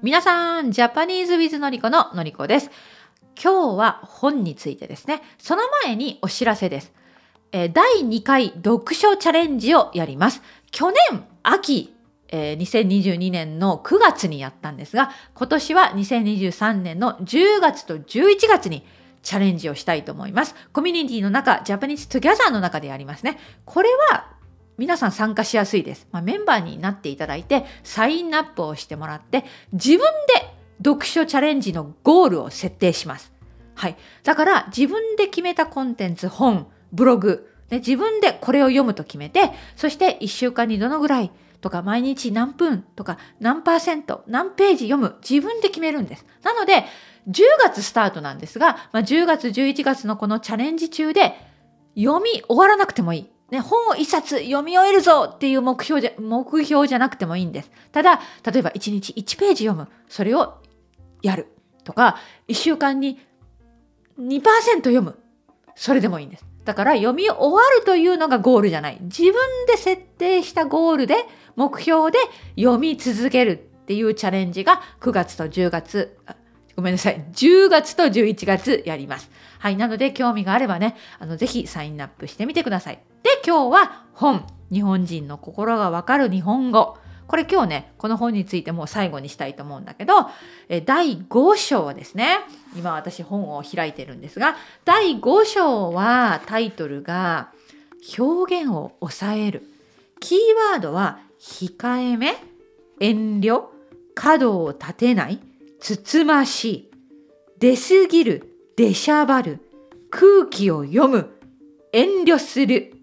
皆さん、 Japanese with のりこののりこです。今日は本についてですね。その前にお知らせです。えー、第2回読書チャレンジをやります。去年秋、えー、2022年の9月にやったんですが、今年は2023年の10月と11月にチャレンジをしたいと思います。コミュニティの中、 Japanese Together の中でやりますね。これは皆さん参加しやすいです。まあ、メンバーになっていただいて、サインアップをしてもらって、自分で読書チャレンジのゴールを設定します。はい。だから、自分で決めたコンテンツ、本、ブログ、ね、自分でこれを読むと決めて、そして1週間にどのぐらいとか、毎日何分とか、何パーセント、何ページ読む、自分で決めるんです。なので、10月スタートなんですが、まあ、10月、11月のこのチャレンジ中で、読み終わらなくてもいい。ね、本を一冊読み終えるぞっていう目標じゃ、目標じゃなくてもいいんです。ただ、例えば1日1ページ読む。それをやる。とか、1週間に2%読む。それでもいいんです。だから読み終わるというのがゴールじゃない。自分で設定したゴールで、目標で読み続けるっていうチャレンジが9月と10月、ごめんなさい。10月と11月やります。はい。なので、興味があればね、あの、ぜひサインアップしてみてください。今日は本。日本人の心がわかる日本語。これ今日ね、この本についてもう最後にしたいと思うんだけど、え第5章ですね。今私本を開いてるんですが、第5章はタイトルが表現を抑える。キーワードは控えめ、遠慮、角を立てない、つつましい、出すぎる、出しゃばる、空気を読む、遠慮する、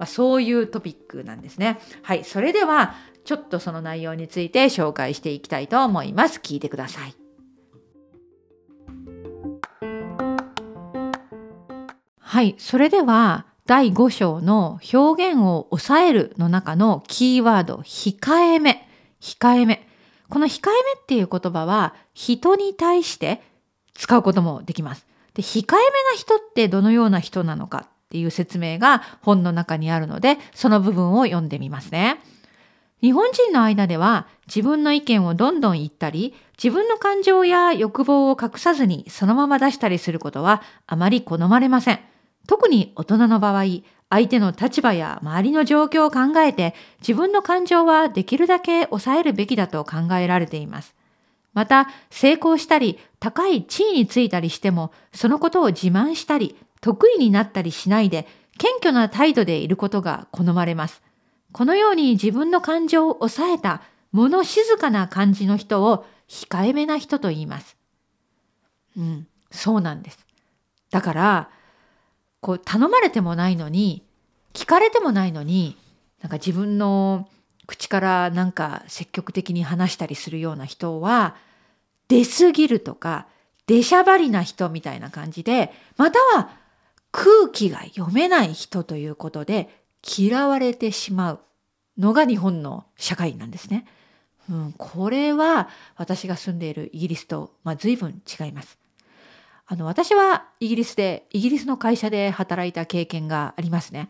まあ、そういうトピックなんですね。はい、それではちょっとその内容について紹介していきたいと思います。聞いてください。はい、それでは第5章の表現を抑えるの中のキーワード、控えめ。控えめ。この控えめっていう言葉は人に対して使うこともできます。で、控えめな人ってどのような人なのかっていう説明が本の中にあるので、その部分を読んでみますね。日本人の間では自分の意見をどんどん言ったり、自分の感情や欲望を隠さずにそのまま出したりすることはあまり好まれません。特に大人の場合、相手の立場や周りの状況を考えて自分の感情はできるだけ抑えるべきだと考えられています。また、成功したり高い地位についたりしても、そのことを自慢したり得意になったりしないで、謙虚な態度でいることが好まれます。このように自分の感情を抑えた物静かな感じの人を控えめな人と言います。うん、そうなんです。だから、こう頼まれてもないのに聞かれてもないのになんか自分の口からなんか積極的に話したりするような人は出過ぎるとか出しゃばりな人みたいな感じでまたは空気が読めない人ということで嫌われてしまうのが日本の社会なんですね。うん、これは私が住んでいるイギリスと、まあ、随分違います。あの、私はイギリスで、イギリスの会社で働いた経験がありますね。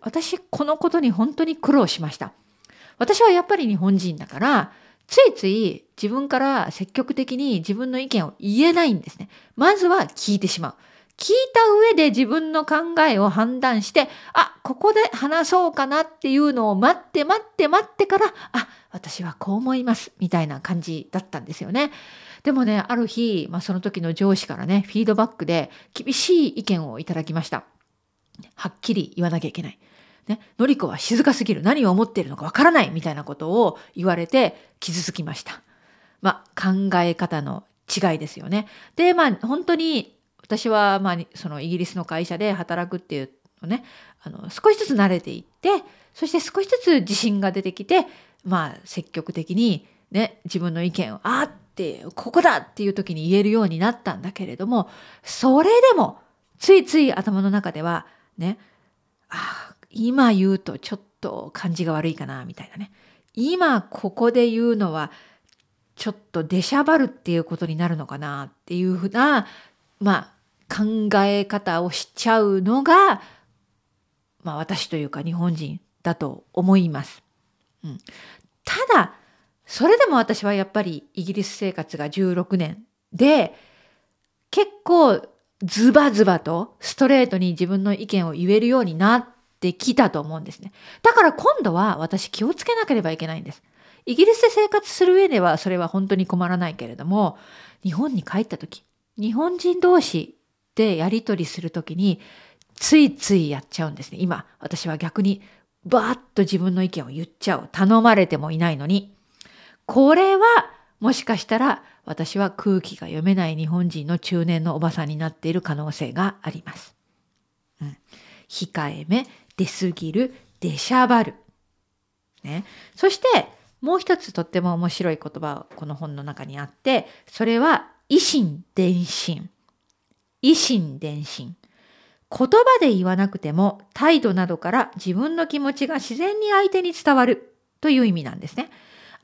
私、このことに本当に苦労しました。私はやっぱり日本人だから、ついつい自分から積極的に自分の意見を言えないんですね。まずは聞いてしまう。聞いた上で自分の考えを判断して、あ、ここで話そうかなっていうのを待って待って待ってから、あ、私はこう思います、みたいな感じだったんですよね。でもね、ある日、まあ、その時の上司からね、フィードバックで厳しい意見をいただきました。はっきり言わなきゃいけない。ね、のりこは静かすぎる。何を思っているのかわからない。みたいなことを言われて傷つきました。まあ、考え方の違いですよね。で、まあ、本当に私は、まあ、そのイギリスの会社で働くっていうのね、あの、少しずつ慣れていって、そして少しずつ自信が出てきて、まあ、積極的にね、自分の意見を、あって、ここだっていう時に言えるようになったんだけれども、それでも、ついつい頭の中では、ね、あ、今言うとちょっと感じが悪いかな、みたいなね。今ここで言うのは、ちょっと出しゃばるっていうことになるのかなっていうふうな、まあ、考え方をしちゃうのが、まあ私というか日本人だと思います。うん、ただそれでも私はやっぱりイギリス生活が16年で結構ズバズバとストレートに自分の意見を言えるようになってきたと思うんですね。だから今度は私気をつけなければいけないんです。イギリスで生活する上ではそれは本当に困らないけれども、日本に帰った時、日本人同士でやり取りする時についついやっちゃうんですね。今、私は逆にバーッと自分の意見を言っちゃう。頼まれてもいないのに。これはもしかしたら私は空気が読めない日本人の中年のおばさんになっている可能性があります。うん、控えめ、出すぎる、出しゃばる。ね、そしてもう一つとっても面白い言葉この本の中にあってそれは維心伝心。維心伝心。言葉で言わなくても態度などから自分の気持ちが自然に相手に伝わるという意味なんですね。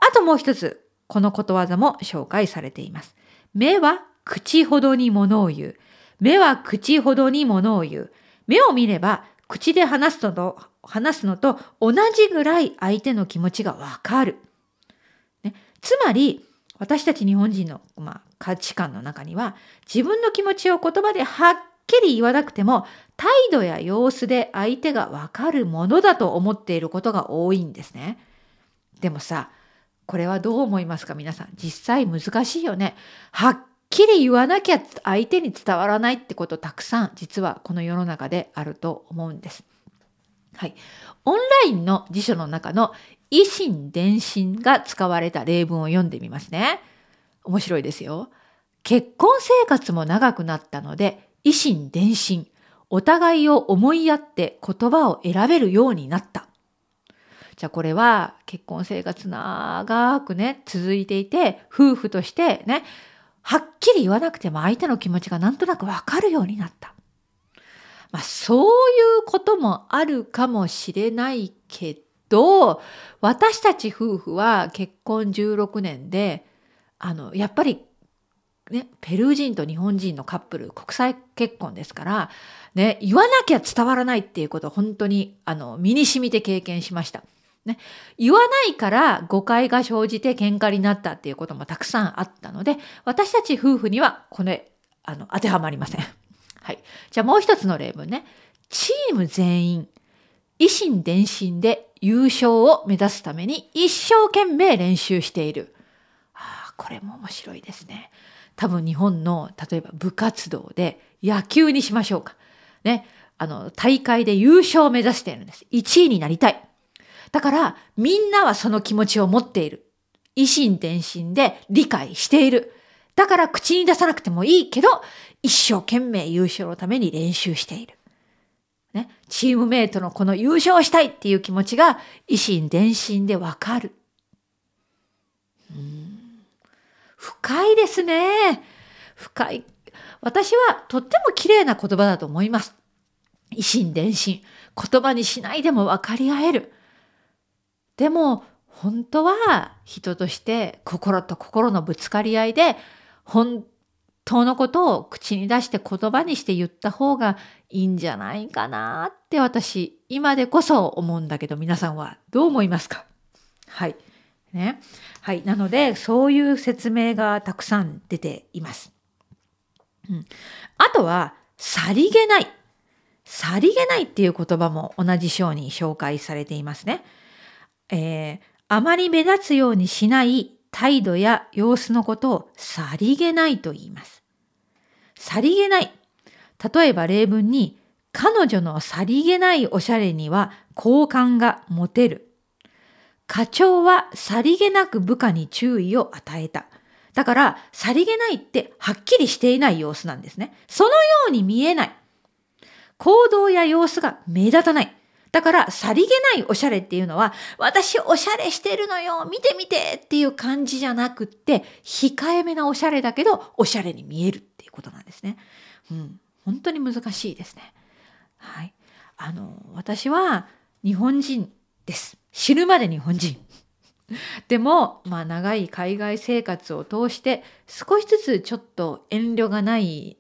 あともう一つこのことわざも紹介されています。目は口ほどに物を言う。目は口ほどに物を言う。目を見れば口で話すのと話すのと同じぐらい相手の気持ちがわかる。ね、つまり私たち日本人の、まあ、価値観の中には自分の気持ちを言葉ではっきり言わなくても態度や様子で相手がわかるものだと思っていることが多いんですね。でもさこれはどう思いますか？皆さん。実際難しいよね。はっきり言わなきゃ相手に伝わらないってことたくさん実はこの世の中であると思うんです。はい。オンラインの辞書の中の維心伝心が使われた例文を読んでみますね。面白いですよ。結婚生活も長くなったので、維心伝心。お互いを思いやって言葉を選べるようになった。じゃあこれは結婚生活長くね、続いていて、夫婦としてね、はっきり言わなくても相手の気持ちがなんとなくわかるようになった。まあそういうこともあるかもしれないけど、私たち夫婦は結婚16年で、あの、やっぱりね、ペルー人と日本人のカップル、国際結婚ですから、ね、言わなきゃ伝わらないっていうことを本当に、あの、身に染みて経験しました。ね、言わないから誤解が生じて喧嘩になったっていうこともたくさんあったので、私たち夫婦にはこれ、あの、当てはまりません。はい。じゃあもう一つの例文ね。チーム全員、維心伝心で優勝を目指すために一生懸命練習している。ああ、これも面白いですね。多分日本の例えば部活動で野球にしましょうか。ね。あの、大会で優勝を目指しているんです。1位になりたい。だからみんなはその気持ちを持っている。維心伝心で理解している。だから口に出さなくてもいいけど、一生懸命優勝のために練習している。ね、チームメイトのこの優勝したいっていう気持ちが維心伝心でわかる。深いですね。深い。私はとっても綺麗な言葉だと思います。維心伝心。言葉にしないでも分かり合える。でも本当は人として心と心のぶつかり合いで本当のことを口に出して言葉にして言った方がいいんじゃないかなって私今でこそ思うんだけど皆さんはどう思いますか？はい。ね。はい。なのでそういう説明がたくさん出ています。うん、あとはさりげない。さりげないっていう言葉も同じ章に紹介されていますね。えー、あまり目立つようにしない態度や様子のことをさりげないと言います。さりげない。例えば例文に、彼女のさりげないおしゃれには好感が持てる。課長はさりげなく部下に注意を与えた。だから、さりげないってはっきりしていない様子なんですね。そのように見えない。行動や様子が目立たない。だから、さりげないおしゃれっていうのは、私おしゃれしてるのよ見て見てっていう感じじゃなくって、控えめなおしゃれだけど、おしゃれに見えるっていうことなんですね。うん。本当に難しいですね。はい。あの、私は日本人です。死ぬまで日本人。でも、まあ長い海外生活を通して少しずつちょっと遠慮がない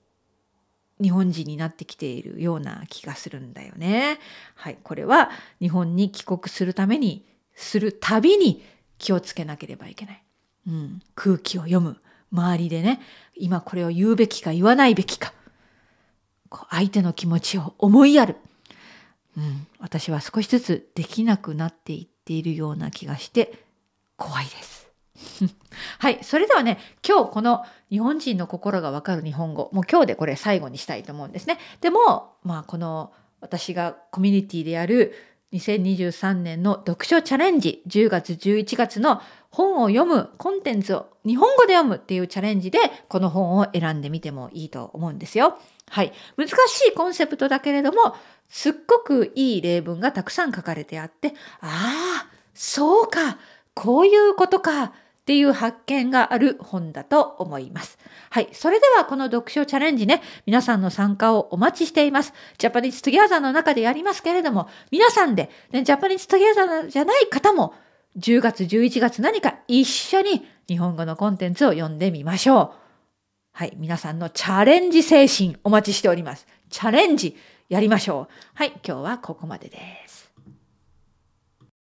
日本人になってきているような気がするんだよね。はい、これは日本に帰国するためにするたびに気をつけなければいけない。うん、空気を読む周りでね今これを言うべきか言わないべきか相手の気持ちを思いやる、うん、私は少しずつできなくなっていっているような気がして怖いです。はい。それではね、今日この日本人の心がわかる日本語、もう今日でこれ最後にしたいと思うんですね。でも、まあこの私がコミュニティでやる2023年の読書チャレンジ10月11月の本を読むコンテンツを日本語で読むっていうチャレンジでこの本を選んでみてもいいと思うんですよ。はい。難しいコンセプトだけれどもすっごくいい例文がたくさん書かれてあってああそうかこういうことかっていう発見がある本だと思います。はい。それではこの読書チャレンジね、皆さんの参加をお待ちしています。 Japanese Together の中でやりますけれども、皆さんで、ね、 Japanese Together じゃない方も、10月、11月何か一緒に日本語のコンテンツを読んでみましょう。はい。皆さんのチャレンジ精神お待ちしております。チャレンジやりましょう。はい。今日はここまでです。